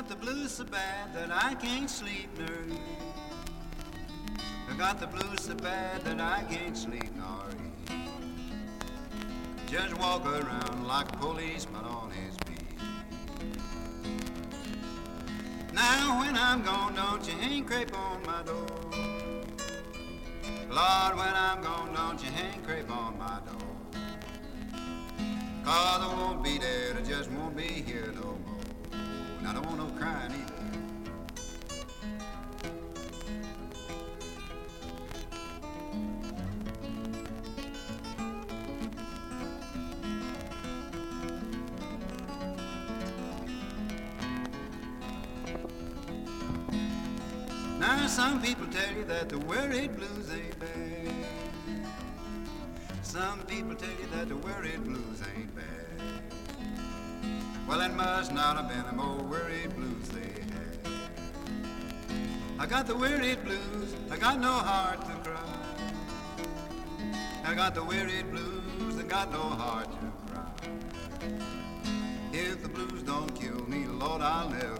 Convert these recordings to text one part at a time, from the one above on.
got the blues so bad that I can't sleep eat. I got the blues so bad that I can't sleep eat. Just walk around like a policeman on his beat. Now when I'm gone, don't you hang crepe on my door. Lord, when I'm gone, don't you hang crepe on my door. Cause I won't be there, I just won't be here no. And I don't want no crying either. Now some people tell you that the worried blues ain't bad. Some people tell you that the worried blues ain't bad. Well, it must not have been the more worried blues they had. I got the worried blues, I got no heart to cry. I got the worried blues, I got no heart to cry. If the blues don't kill me, Lord, I'll never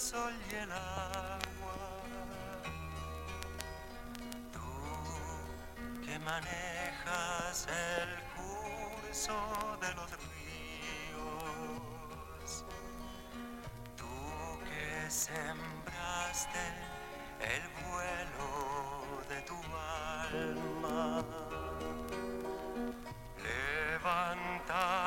sol el agua. Tú que manejas el curso de los ríos. Tú que sembraste el vuelo de tu alma. Levanta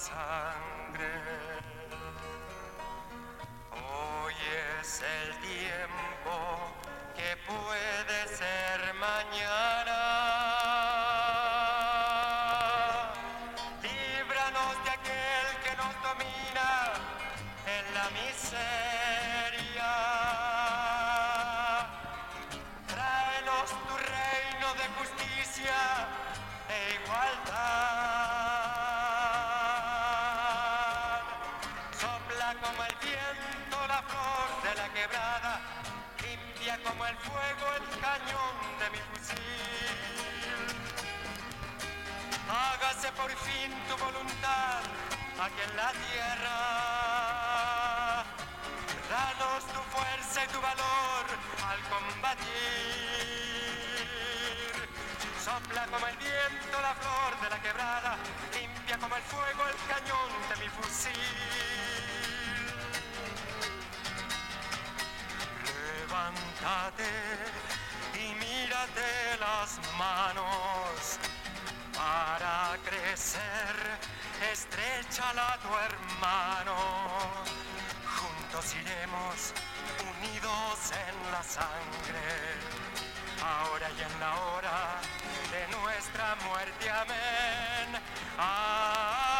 sangre. Hoy es el tiempo que puede ser mañana. aquí en la tierra. Danos tu fuerza y tu valor al combatir. Sopla como el viento la flor de la quebrada, limpia como el fuego el cañón de mi fusil. Levántate y mírate las manos para crecer estrechalo a tu hermano. Juntos iremos, unidos en la sangre. Ahora y en la hora de nuestra muerte. Amén. Amén.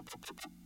um,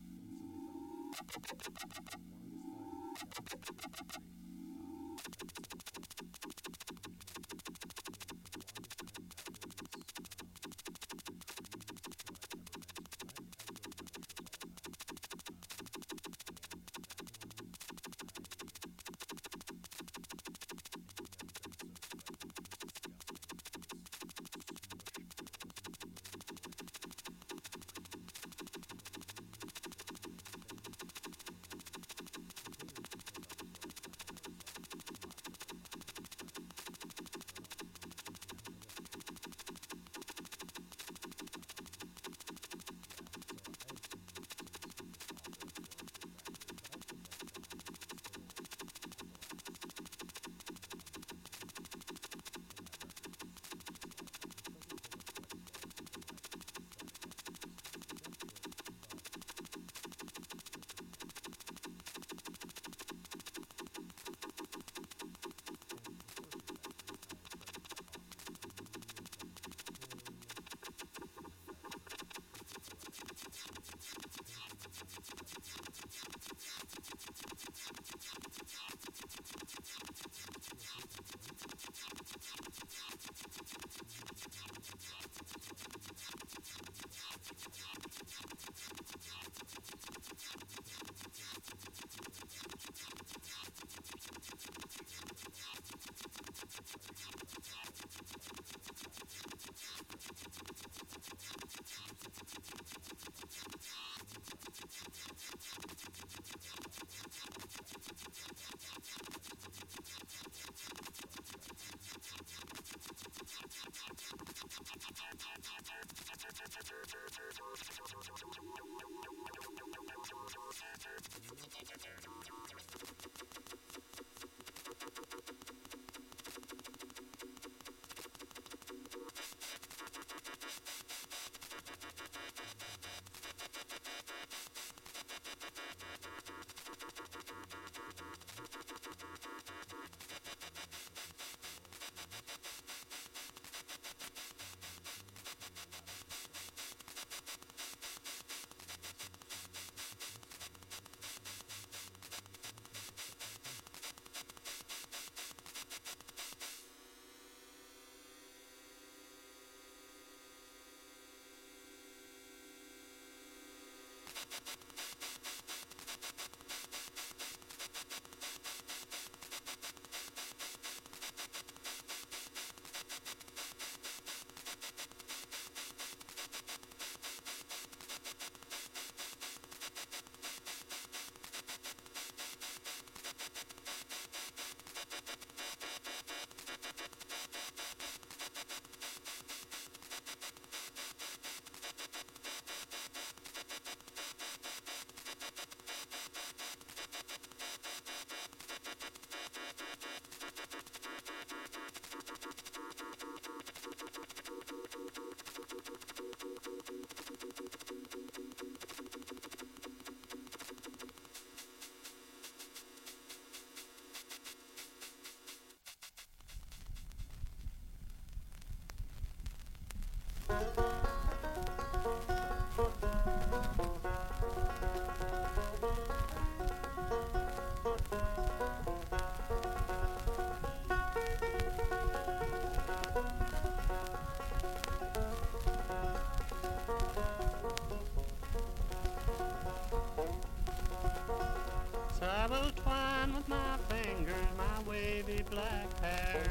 I will twine with my fingers my wavy black hair.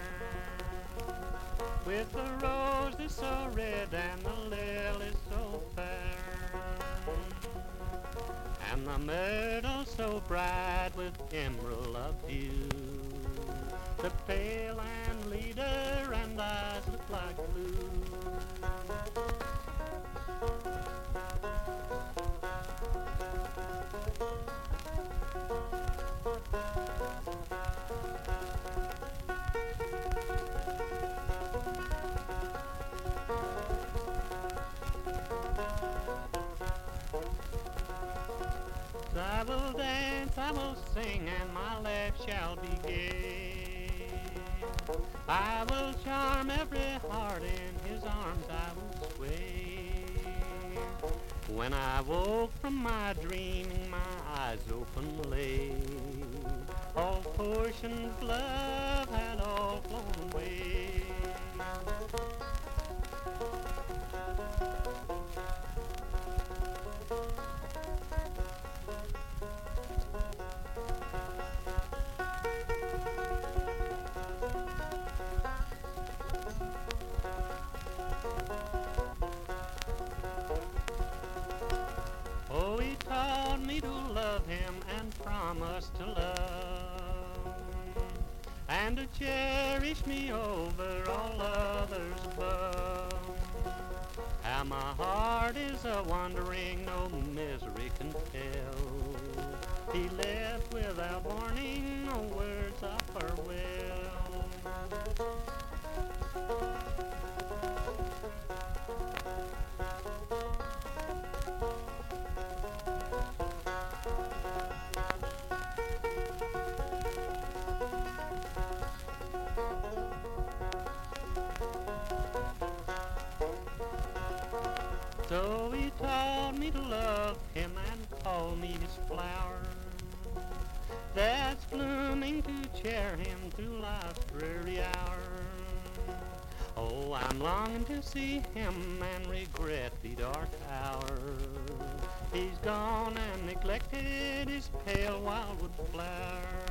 With the rose that's so red and the lily so fair. And the myrtle so bright with emerald of hue. The pale and leader and eyes look like blue. I will sing and my life shall be gay. I will charm every heart in his arms I will sway. When I woke from my dream, my eyes open lay. All portions of love had all flown away. Thank you. promise to love and to cherish me over all others above. How my heart is a wandering, no misery can tell. He left without warning, no words of farewell. me to love him and call me his flower that's blooming to cheer him through life's dreary hour. Oh, I'm longing to see him and regret the dark hour. He's gone and neglected his pale wildwood flower.